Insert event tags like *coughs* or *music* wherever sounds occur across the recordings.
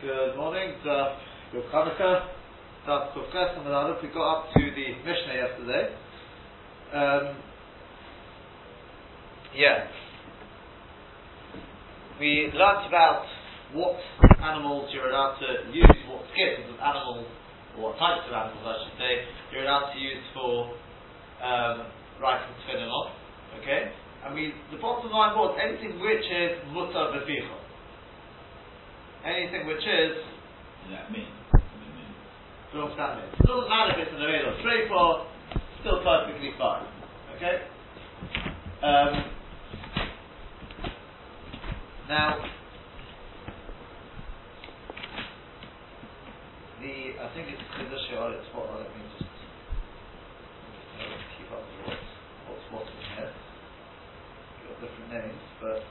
Good morning, Good Chanukah, Daf and. We got up to the Mishnah yesterday. Um, yeah. We learnt about what animals you're allowed to use, what skins of animals, or what types of animals I should say, you're allowed to use for um, writing tefillin on. Okay? I mean, the bottom line was anything which is mutar beficha anything which is yeah, me. Don't stand it. Doesn't matter if it's an array or still perfectly fine. Okay? Um, now, the I think it's in the show it's what let me just keep up with what's what's what's in here. Got different names, but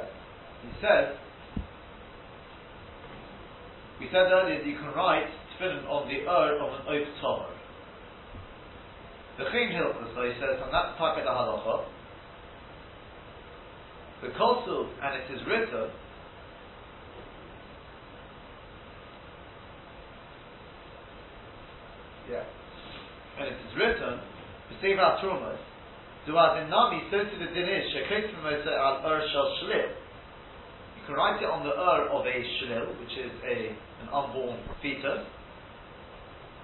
He says, we said earlier that you can write tefillin on the ur of an oak tomer. The Chaim Hilchus, so he says, and that's of the halacha, the kosul, and it is written, yeah, and it is written, the Sefer Trumas, do as in Nami, so to the din is, al ur shel shlil. You can write it on the ur of a shlil, which is a an unborn fetus.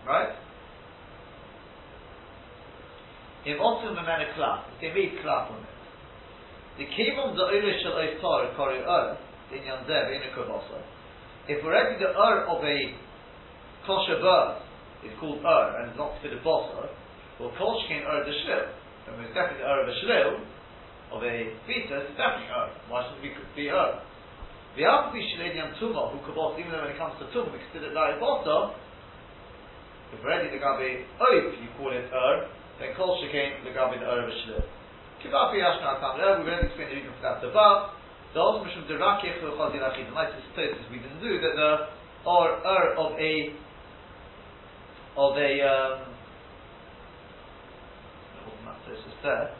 Right? In otum memena klap, you can read klap on it. The kivon the ur shel oitar kori ur, in yanzev, in a kavasa. If already the ur of a kosher bird is called ur and not for the bossa, well, koshkin ur the shlil then it's definitely the of a shlil, of a fetus, it's definitely Ur. Why should it be, be Ur? The Alpi Shledian Tumah, who kabot, even though when it comes to Tumah, we consider that Bota, if already the Gabi Oif, you call it Ur, then Kol Shekain, the Gabi the Ur of a Shlil. Kivapi Yashna Tam we've already explained the reason for that above. The also Mishum Derakich Chazil Achid, and like this we didn't do, that the or Ur of a of a um, this is there.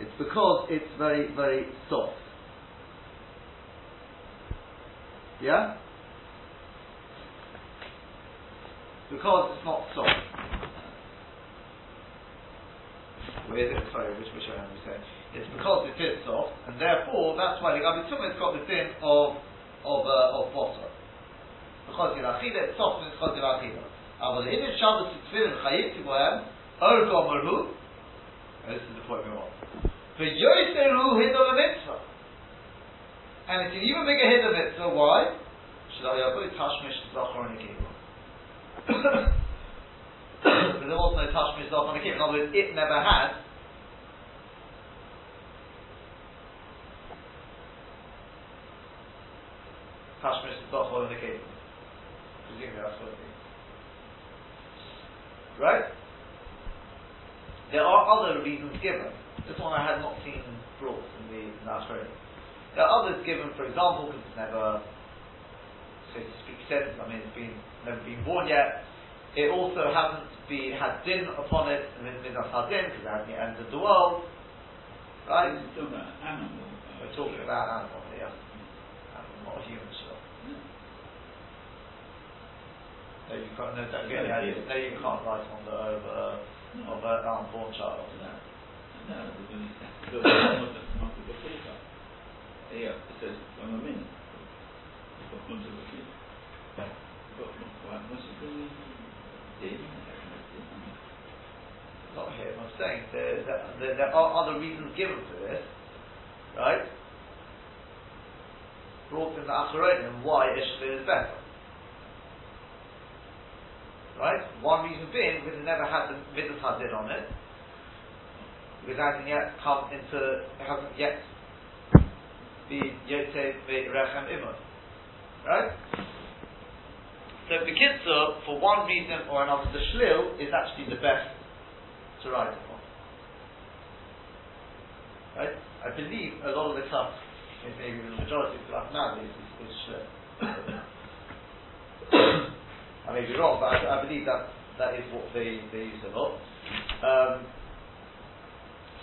it's because it's very, very soft. Yeah? Because it's not soft. Where is it? Sorry, which, which I am saying? It's because it is soft, and therefore that's why the Gabi has got the thing of of uh, of Chod Yir Achila, it's soft with Chod Yir Achila. Aber in the Shabbos Tzitzvim, Chayit Tibohem, Or Gomer Hu, this is the point we want. For Yoyser Hu Hidol Mitzvah. And it can even make a Hidol Mitzvah, why? Shalai Yabui Tashmish Zachor Nikimah. but there was no Tashmish Zachor Nikimah. In other words, it never had Tashmish the Nikimah. That's what it means. Right? There are other reasons given. This one I had not seen brought in the Nashville. There are others given, for example, because it's never, so to speak, said, I mean, it's been never been born yet. It also hasn't been, had din upon it, and it's Midas Hadin, because it hasn't yet entered the world. Right? We're talking about animal uh, here. Animal, not a human, sure. No, you can't. No, don't get the No, you can't write on the over of an unborn child. No, no, *coughs* yeah, it says I'm a min. Not here. I'm saying there, there, there are other reasons given for this, right? Brought in the Acharonim why Ishmael is better. Right? One reason being because it never had the middle hadid on it. Because it hasn't yet come into, it hasn't yet been yote rechem imon. Right? So the kitzur, for one reason or another, the shlil is actually the best to write upon. Right? I believe a lot of the stuff maybe the majority of class nowadays is, is shlit. *coughs* *coughs* I may be wrong, but I, I believe that that is what they, they use a lot. Um,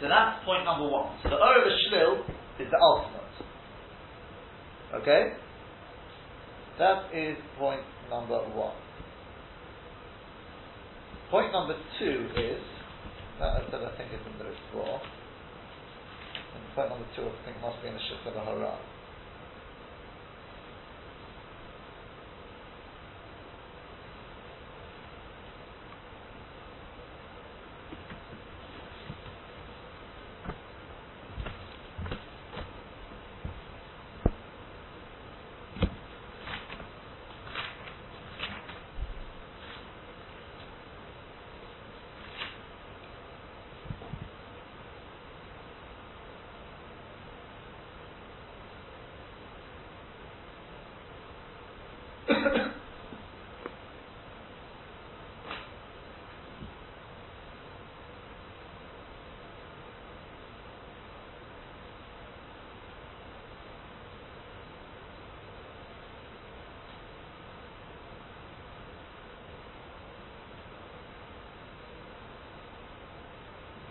so that's point number one. So the Ur of Shlil is the ultimate. Okay? That is point number one. Point number two is, that I said I think it's in the Ritva. Point number two I think must be in the Shif of the Haran.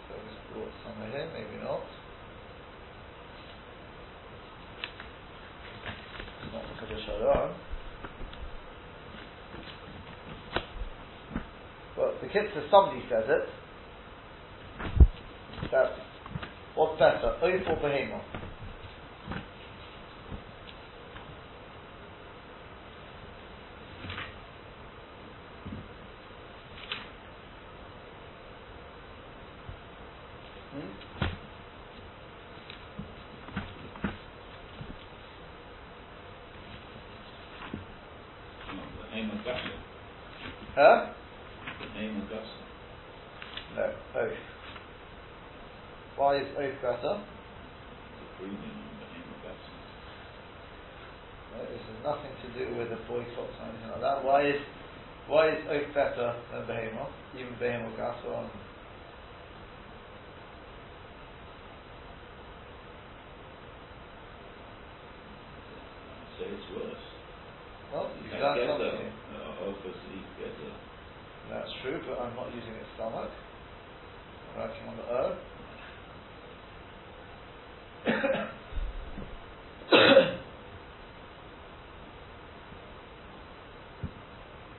So just here, maybe not. Not. But the Kitzur, somebody says it. That what's better, oath or behemoth? The aim of. Huh? No. Why is oath? The of this has nothing to do with the boycotts or anything like that. Why is why is better than behemoth? Even behemoth gas on Say it's worse. well, you've Like done Gesa, something. uh, offers to eat Gesa. That's true, but I'm not using its stomach. Working on the earth. *coughs*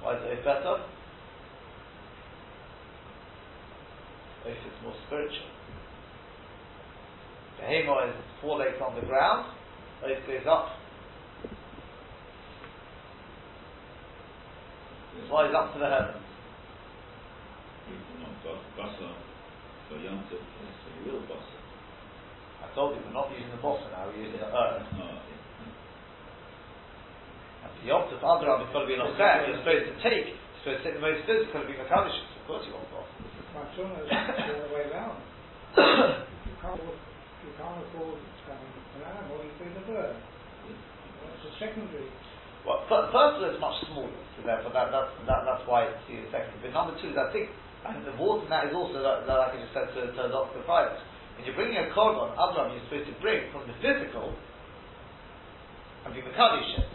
Why is it better? If it's more spiritual. Behemoth is four legs on the ground, it goes up. It flies up to the heavens. You know, Bas- Basa, for Yom Tov, it's a real Basa. I told you we're not using the bossa now, we're using the herb. No, And for Yom Tov, Adrab, it's got to be an offset. You're supposed to take, you're supposed to take the most physical, be Makadish. Of course you want boss. Matzona is the other way round. You can't, afford- you can't afford um, an animal, you feed a bird. That's a secondary. Well, first of all, it's much smaller, so therefore that, that's, that, that's why it's the second. But number two is, I think, and the water in that is also, that like I just said to, to Dr. Private, when you're bringing a korban, Abraham, you're supposed to bring from the physical and be Makadish it.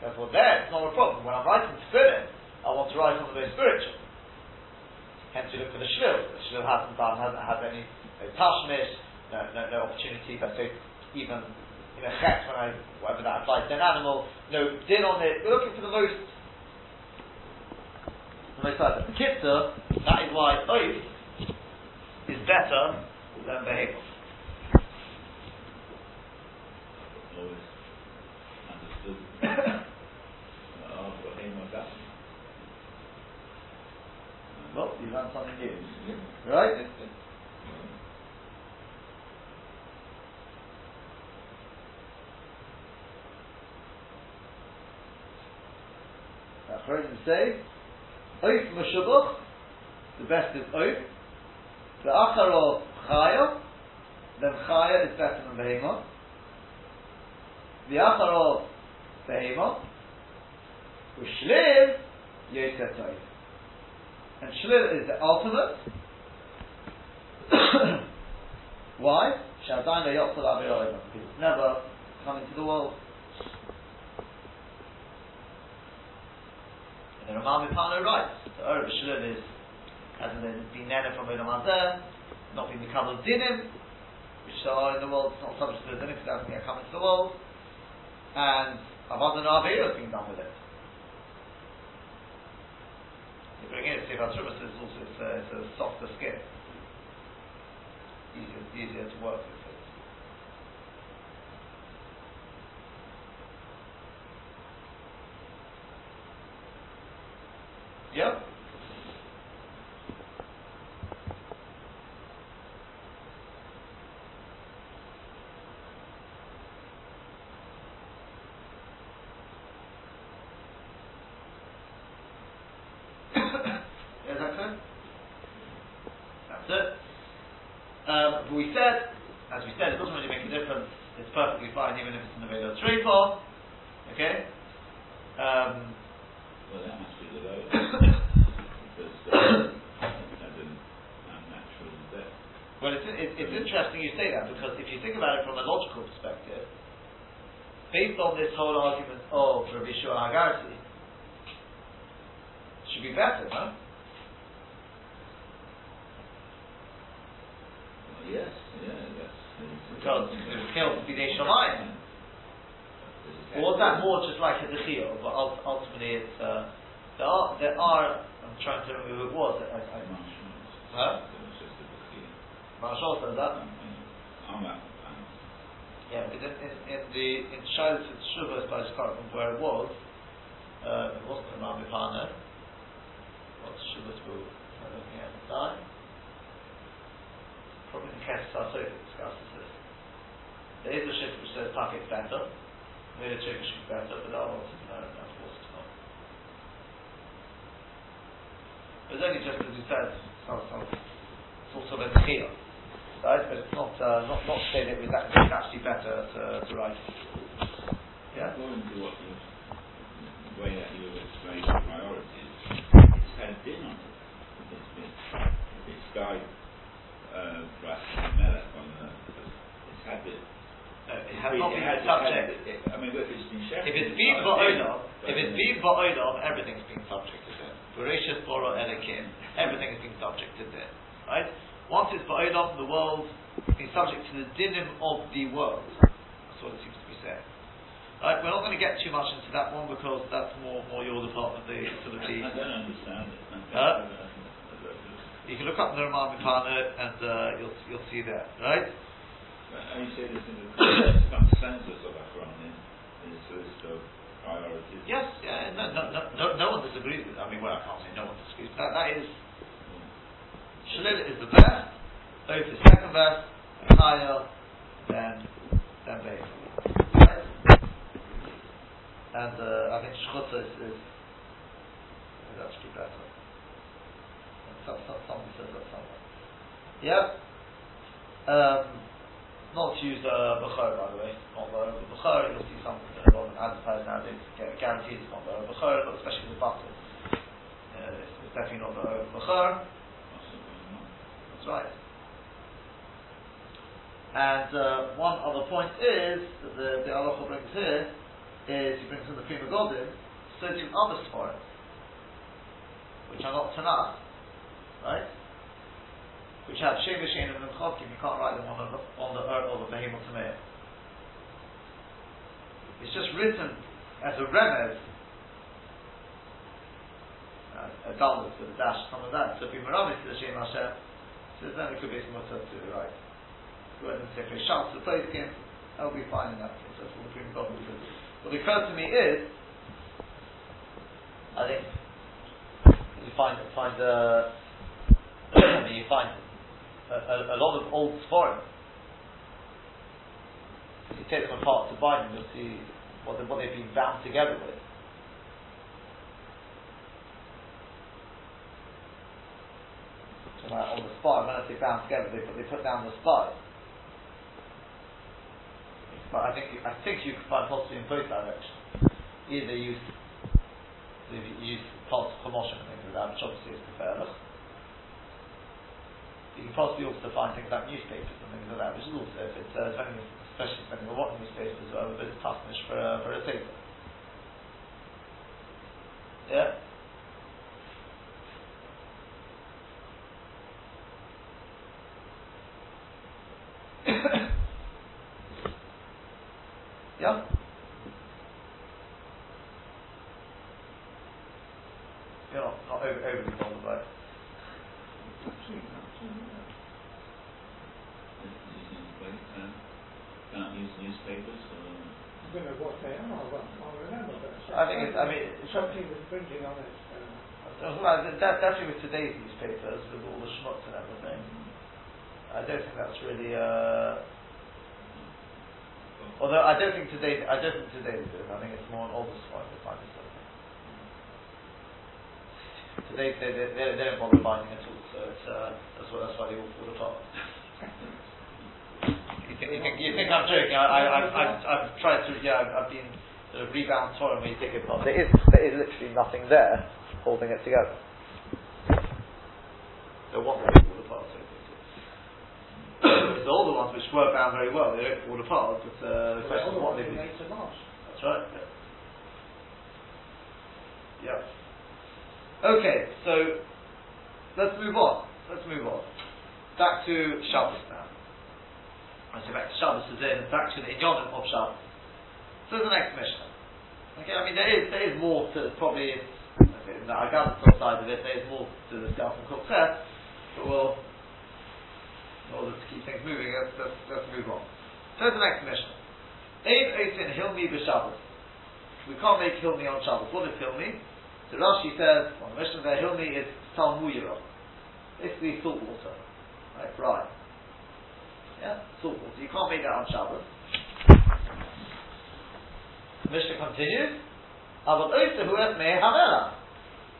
Therefore, there, it's not a problem. When I'm writing spirit, I want to write on the most spiritual. Hence, we look for the shlil. The shlil hasn't done, hasn't had any no tashmish, no, no, no opportunity, let's say, even you know, chet when I, whether that applies to an animal, no din on it. We're looking for the most, the most like The kitzur, that is why oath is better than behemoth. always understood. for aim of Gasa. well, you learned something new, right? *laughs* Achronim say, oath meshubuch, the best is oath. The achar of chaya, then chaya is better than behemoth. The achar of behemoth, ushliv, yosef oath. And shlil is the ultimate. *coughs* Why? Because it's never come into the world. The Ramah Mipano writes, the Ur B'Shalom is, hasn't been, nana from Olam Hazeh, not been the Kabbalah Dinim, which are in the world, it's not subject to the Dinim, because it hasn't yet come into the world, and Avodah Na'avira has been done with it. You bring in Sefer Trumas is also it's a, it's a softer skin, easier, easier to work with. Yep. Is that clear? That's it. Um, but we said, as we said, it doesn't really make a difference. It's perfectly fine even if it's in the middle of tree form. Okay? Um, Well, that must be the low. *coughs* because uh, had an unnatural death. Well, it's, it, it's interesting you say that because if you think about it from a logical perspective, based on this whole argument of Rabbi Shua Hagarsi, it should be better, no? Well, yes, yeah, that's. Because it was killed Bidei Shamayim. Or was that more just like a Dechio? But ultimately, it's uh, there are there are. I'm trying to remember who it was. I, I, Huh? Marshall says that. Yeah, because in, in, in the in Shilas it's Shuvas by Skarp from where it was, uh, it wasn't in Rami Pana. What's Shuvas Bu? I'm looking at the time. Probably in Kes Sasoi it discusses. There is a shift which says Takik better. Maybe the chicken should be better, but that one's no, of course it's not. It's only just as you said, some, some, sort of a Tchiyah right? But it's not uh, not not to say that it's actually better to, to write. Yeah. To what way that you explain the priorities, it's had din on it. It's been, it's guide, uh, right, on the, it's had it. Uh, it has not been it has- the it has- subject. it- I mean, if it's been shared. If it's been ba'olam, if it's been ba'olam, everything's been subject to it. Voracious bora elikim, everything has been subject to it. Right? Once it's ba'olam, the world is subject to the dinim of the world. That's what it seems to be saying. Right? We're not going to get too much into that one because that's more more your department, the *laughs* sort of the I don't understand it. Huh? You can look up the Ramah Mipana and uh, you'll you'll see that, right? And you say this in the consensus of Akron in this list of priorities. Yes, yeah, no, no, no, no, one disagrees with. I mean, well, I can't say no one disagrees. That that is Shalil is the best. Oath is second best. Higher than than Beis. And uh, I think Shchutza is, is is actually better. Some, some, somebody says that somewhere. Yeah. Um, not to use uh, Bukhara, by the way, not the Bukhara, you'll see that a lot of advertising nowadays gu- guarantees it's not the Bukhara, but especially with buses. Uh, it's, it's definitely not the Bukhara, that's right. And uh, one other point is, that the, the halacha brings here, is he brings in the Pri Megadim, certain other Sforim, which are not Tanakh, and you can't write them on the, on the Ur or the Behemoth Tamir. It's just written as a remez, uh, a dollars with a dash. So if you meramis to the Shem Hashem, so then it could be some to the right. Go ahead and say for Shal to the Poskim, that'll be fine case. That's what the Prima says. What occurs to me is, I think, you find find uh, *coughs* you find a, a, lot of old Sforim. If you take them apart to bind them, you'll see what, they, what they've been bound together with. Like on the spine, when I say bound together, they put, they put down the spine. But I think you, I think you can find possibly in both directions. Either use use parts of promotion and things like that, which obviously is preferred. You can possibly also find things like newspapers and things like that, which is also, if it's, uh, depending, especially depending on what newspapers well, a bit of toughness for, uh, for a. Yeah? yeah? You're not, not over, overly bothered by it. Um, Can't use newspapers or. I don't know what they are, but I can't remember. But I think it's, I mean, it's something was printing on it. Uh, Well, that, definitely with today's newspapers, with all the schmutz and everything, I don't think that's really. Uh, although I don't think today, I don't think today they do. I think it's more an older one they find this sort of thing. Today they, they, they, they don't bother binding at all, so it's uh, that's why that's why they all fall apart. you think, you think, you think I'm joking? I, I, I've, I've, I've tried to, yeah, I've, I've been sort of rebound Torah when you take it apart. There is, there is literally nothing there holding it together. The one that fall apart, so the older ones which were bound very well, they don't fall apart, but uh, the question is what they a. That's right. Yeah. yeah. Okay, so let's move on. Let's move on. Back to Shabbos now. I say back to Shabbos is in back to the Inyonim of Shabbos. So the next Mishnah. Okay, I mean there is there is more to probably okay, no, I got the top side of it, there is more to discuss in Kutzet, but we'll in order to keep things moving, let's, let's, let's move on. So the next Mishnah. Ein Oitin Hilmi b'Shabbos. We can't make Hilmi on Shabbos. What is Hilmi? So Rashi says, on the Mishnah there, Hilmi is Talmuyira. Basically salt water. Right, brine. Yeah, salt water. You can't make that on Shabbos. The Mishnah continues. But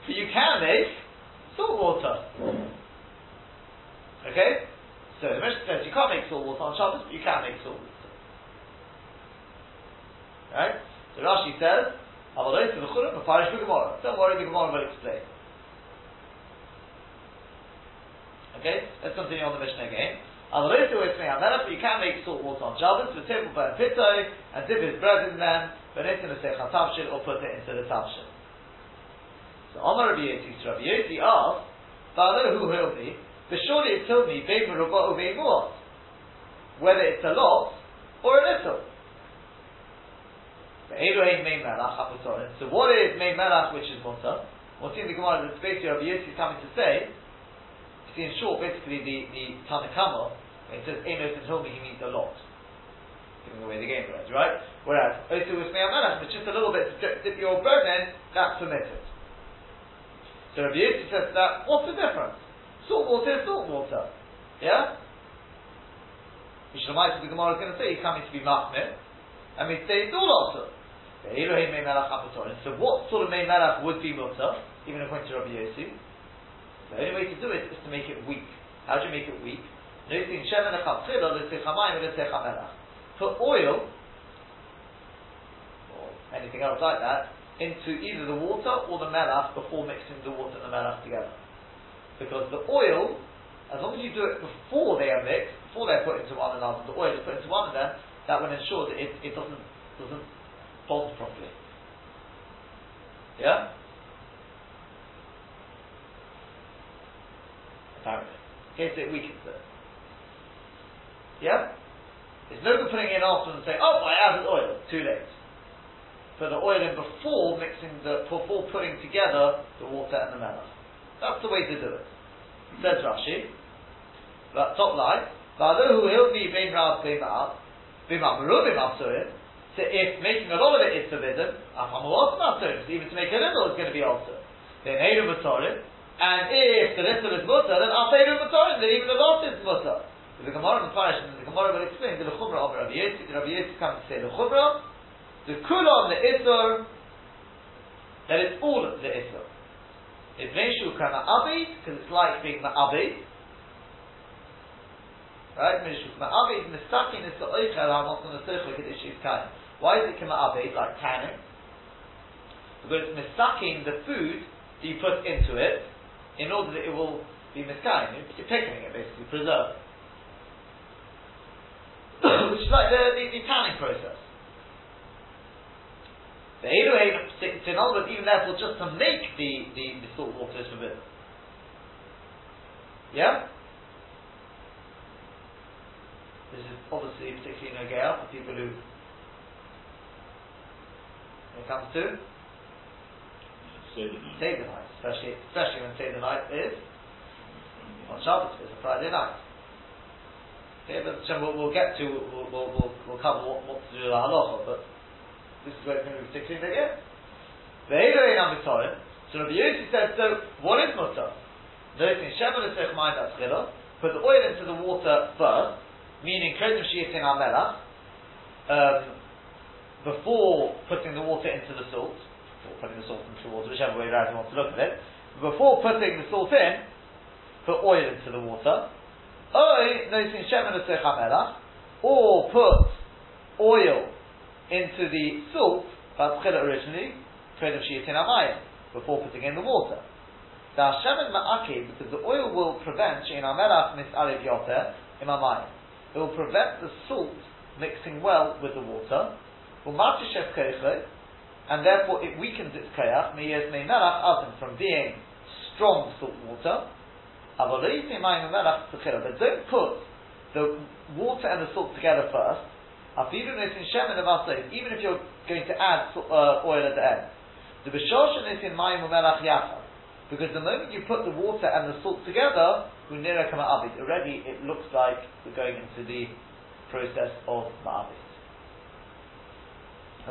you can make salt water. Okay? So the Mishnah says you can't make salt water on Shabbos, but you can make salt water. Right? So Rashi says, Aval Oisa V'churim Meparish V'Gemara. Don't worry, the Gemara will explain. Okay? Let's continue on the Mishnah again. With me Amelach, but you can make salt water on Shabbos, with table by pito, and dip his bread in them, but it's in a seicha tavshil, or put it into the tavshil. So Omar Rabbi Yossi, Rabbi Yossi asked, Father, who healed me? But surely it told me, Bein Merubah Ubein oh, Mu'at, whether it's a lot or a little. So Melach, what is Mein Melach, which is mutter? What's in the Gemara, that's basically Rabbi Yossi is coming to say, you see, in short, basically the, the Tanakama, when it says Enos and Hilmi, he means a lot. Giving away the game words, right? Whereas, Osu with Me'amanach, it's just a little bit to dip, dip your bread in, that's permitted. So Rabbi Yossi says that, what's the difference? Salt water is salt water. Yeah? Reminds the Gemara is going to say, he's coming to be Machmir, and we say it's all also. So what sort of Mei Melach would be mutter, even according to Rabbi Yossi? The only way to do it is to make it weak. How do you make it weak? Put oil, or anything else like that, into either the water or the melach before mixing the water and the melach together. Because the oil, as long as you do it before they are mixed, before they're put into one another, the oil is put into one them, that will ensure that it, it doesn't, doesn't bond properly. Yeah? apparently. In case it weakens it. Yeah? It's no good putting it in after and saying, oh, I added oil. Too late. Put the oil in before mixing the, before putting together the water and the melon. That's the way to do it. Says Rashi, that top line, Va'aluhu hilmi bein rav bein ma'at, bein ma'marubim asurim, so if making a lot of it is forbidden, even to make a little is going to be altered. Then Eilu Matorim, and if the little is mutter, then the mutter, then even the lot is mutter. So the Gemara in Parish, and the Gemara will explain the Chumrah of Rabbi Yossi, Rabbi Yossi comes to say the Chumrah, the Kulon, the Isser, that it's all the Isser. It's Meshu Kana Abid, because it's like being Ma'abid. Right? Meshu Kana Abid, Mistakin is the Oichel, Hamot on the Socha, Kedish is Kain. Why is it Kana Abid, like canning? Because it's Mistakin, the food that you put into it, in order that it will be miskain. You're picking it, basically, preserved. *coughs* Which is like the, the, the tanning process. The Edu in other words, even therefore, just to make the, the, the salt water is forbidden. Yeah? This is obviously particularly no gale for people who it comes to Seder night, especially especially when the night is on Shabbos, it's a Friday night. Okay, but so we'll, we'll get to we'll, we'll, we'll, we'll cover what, what to do with the halacha, but this is where it's going to be particularly again. The Eidoin Amitorim, so Rabbi Yossi said, so what is mutter? Noticing Shemin Esech Mind Atzchila, put the oil into the water first, meaning Kredim Shiyitin Amelach, um, before putting the water into the salt, or putting the salt into the water, whichever way you want to look at it, before putting the salt in, put oil into the water, or put oil into the salt, Batzchila originally, Kredim Shiyitin Amayim, before putting in the water. The Hashem Ma'akid, because the oil will prevent Shein Amelach Mis'alev Yoter Imamayim. It will prevent the salt mixing well with the water. And therefore it weakens its koyach, meyes meimelach azim, from being strong salt water. But don't put the water and the salt together first. Even if you're going to add uh, oil at the end. The b'shoshen is in mayim umelach yachad. Because the moment you put the water and the salt together, already it looks like we're going into the process of ma'abit.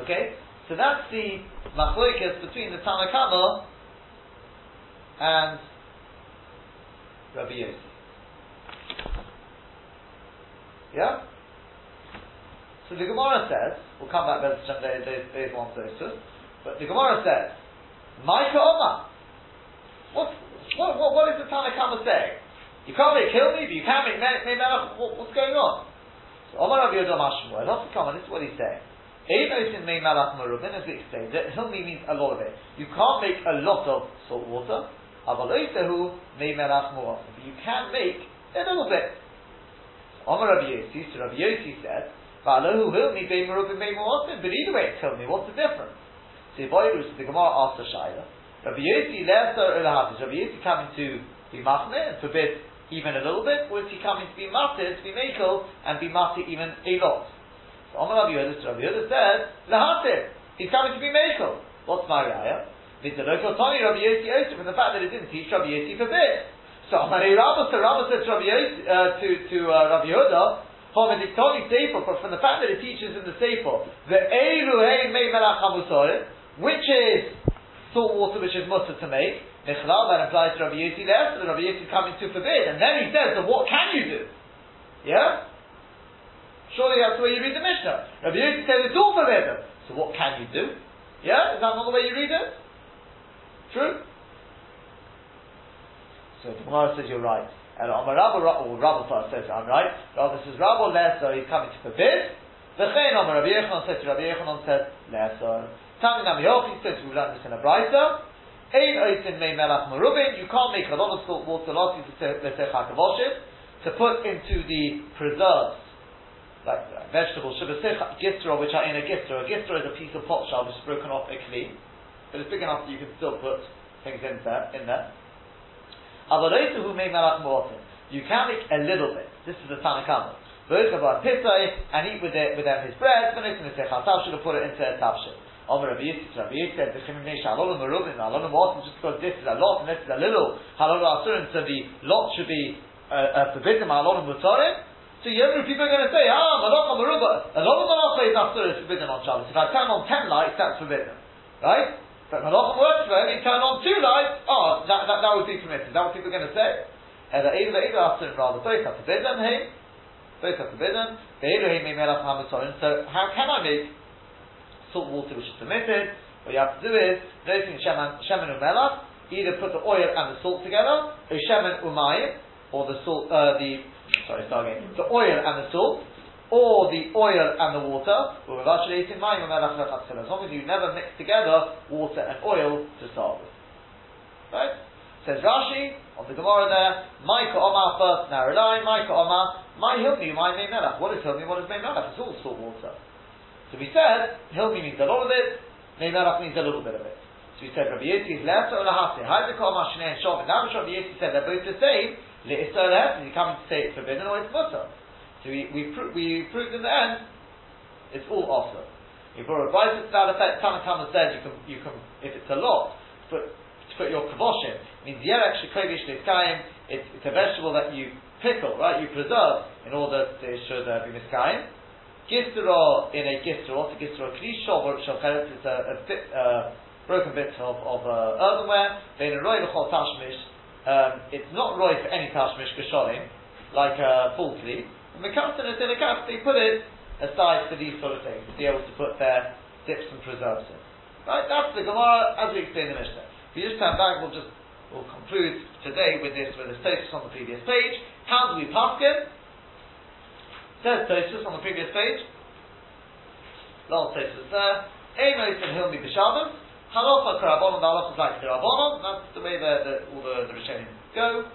Okay? So that's the machloikas between the Tanakama and Rabbi Yossi. Yeah? So the Gemara says, we'll come back to those, those, ones, those but the Gemara says, Maika Omar, what, what, what, what is the Tanakama saying? You can't make Hilmi, but you can't make Melech. What, what's going on? So Omar Rabbi Yodah Mashmur, not to comment, this is what he's saying. Einos in Mei Malach Merubin, as we explained, that Hilmi means a lot of it. You can't make a lot of salt water. Avaloisahu Mei Melach Merubin. But you can make a little bit. Omar Rabbi Yossi, so Rabbi Yossi said, Va'alohu Hilmi Mei Merubin Mei Merubin. But either way, it's Hilmi. What's the difference? So the Gemara asked a Shaila. Rabbi Yossi lesser ulahatis. Rabbi Yossi coming to be machne and forbid even a little bit, or is he coming to be matir, to be makel, and be matir even a lot? So Amar Rabbi Yehuda, Rabbi Yehuda said, lahatir. He's coming to be makel. What's my raya? The local Tony Rabbi Yossi Yosef, from the fact that he didn't teach Rabbi Yossi forbid. So Amar Rabbi, so Rabbi said to Rabbi Yossi, uh, to, to uh, Rabbi Yehuda, Homedictoni Sefer, but from the fact that it teaches in the Sefer, the Eiru Hey Mei Melach which is salt water which is mutter to make, Michlal, that implies to Rabbi Yossi there, so Rabbi Yossi is coming to forbid. And then he says, so what can you do? Yeah? Surely that's the way you read the Mishnah. Rabbi Yossi says it's all forbidden. So what can you do? Yeah? Is that not the way you read it? True? So the Gemara says you're right. And Amar Rabba, or Rabba first says I'm right. Rabba says Rabba lesser, he's coming to forbid. V'chein Amar Rabbi Yochanan says Rabbi Yochanan says lesser. Tami Namiyochi says we learned this in a Brisa. Ein oitin mei melach marubin. You can't make a lot of salt water lossy to put into the preserves, like uh, vegetables, gistra, which are in a gistra. A gistra is a piece of pot shell which is broken off a kli, but it's big enough that you can still put things in there. In there. You can make a little bit. This is the Tanakama. And eat with it with them his bread. Should have put it into a tafshil. Omer Rabbi Yitzchak, Rabbi Yitzchak, the Halol and Merubin, and wasn't just because this is a lot and this is a little, Halol Asurin, so the lot should be uh, uh, forbidden, Halol and Mutarim. So know, people are going to say, ah, Malacha Meruba, a lot of Malacha is Asur is forbidden on Shabbos. If I turn on ten lights, that's forbidden. Right? But Malacha works for only turn on two lights, oh, that, that, that would be permitted. Is that what people are going to say? The either either Asur rather, both are forbidden, hey? Both are forbidden. The So how can I make salt water which is permitted. What you have to do is, noticing shemen, shemen umelach, either put the oil and the salt together, or shemen umayim, or the salt, uh, the, sorry, start again, the oil and the salt, or the oil and the water, as long as you never mix together water and oil to start with. Right? Says Rashi, on the Gemara there, Maika Omar first Naradai, Maika Omar, my Hilmi, my Mei Melach. What is Hilmi, what is Melach? It's all salt water. So we said, Hilmi means a lot of it, Mei Melach means a little bit of it. So we said, Rabbi Yossi is left or lahasi. Haidika Omar Shnei and Shov. Now Rabbi Yossi said they're both the same. Le'isa left, is he coming to say it's forbidden or it's mutter? So we, we, pro- we proved in the end, it's all awesome. You brought a to that effect, Tana Tana said you can, you can, if it's a lot, put, to put your kavoshim, means yerek shekovish niskayim, it's, it's a vegetable that you pickle, right, you preserve in order that it should uh, be miskayim. Gistra in a gistra, what's a gistra? Klisho, or shalcheretz, it's a, a bit, uh, broken bit of, of uh, earthenware, vein roy l'chol tashmish, um, it's not roy for any tashmish kasholim, like a full flea, and the custom is in a cup, they put it aside for these sort of things, to be able to put their dips and preserves in. Right, that's the Gemara as we explained in the Mishnah. If you just turn back, we'll just we'll conclude today with this with the status on the previous page. How do we paskin? Says Tosus on the previous page. Last Tosus there. Amos and Hilmi b'Shabbos. Halacha karabonon. The halacha like karabonon. That's the way the, the, all the the Rishonim go.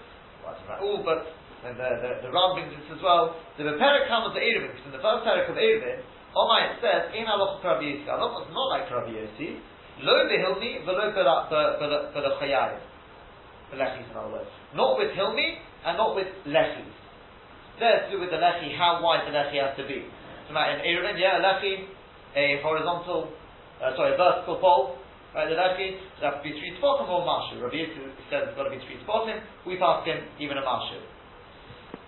Well, not all, but and the, the, the Ram brings this as well. The Beperik comes to Erevin, because in the first parak of Erevin, Omar says, In halacha Rabbi Yossi. Halacha is not like Rabbi Yossi. Lo behilmi, velo belachayayim. Belechis, in other words. Not with hilmi, and not with lechis. There's to do with the lechi, how wide the lechi has to be. So now in Erevin, yeah, a lechi, a horizontal, uh, sorry, a vertical pole, Right, the lechi, so that has to be three spotim or mashu. Rabbi Yossi says it's got to be three spotim. We pass him even a mashu.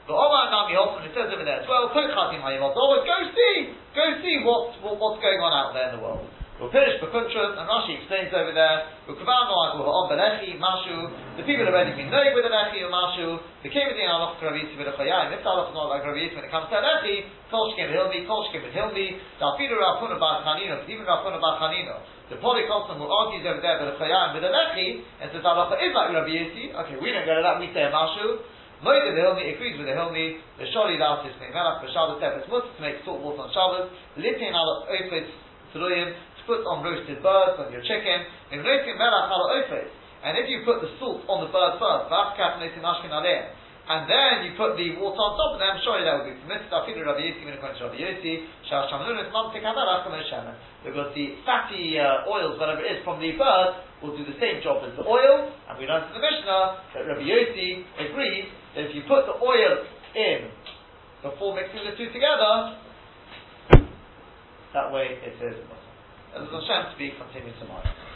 But Omar Nami Holton, it says over there as well, always go see, go see what's, what, what's going on out there in the world. We'll finish Bekuntras, and Rashi explains over there, the people have already been knowing with the Lechi or Mashu, the came with the Alach Kravisi with the Chayayim, if Alach is not like Kravisi when it comes to Lechi, Kolshkim Hilmi, Kolshkim Hilmi, Dalfidu Rafuna Bar Chanino, even Rafuna Bar Chanino, the Polykolson who argues over there with the Chayayim with the Lechi, and says Allah is like Rabbi Yisi, okay, we don't go to that, we say a Mashu, Moed the Hilmi agrees with the Hilmi. The Shori Lasis Melach for Shabbos Tefes Mutter to make salt water on Shabbos. Litin al Ofetz Tzuruyim to put on roasted birds on your chicken. And if you put the salt on the bird first, and then you put the water on top of them, surely that would be permitted. Because the fatty uh, oils, whatever it is, from the bird, will do the same job as the oil. And we learned in the Mishnah that Rabbi Yossi agrees that if you put the oil in before mixing the two together, that way it is. As Hashem to be continued tomorrow.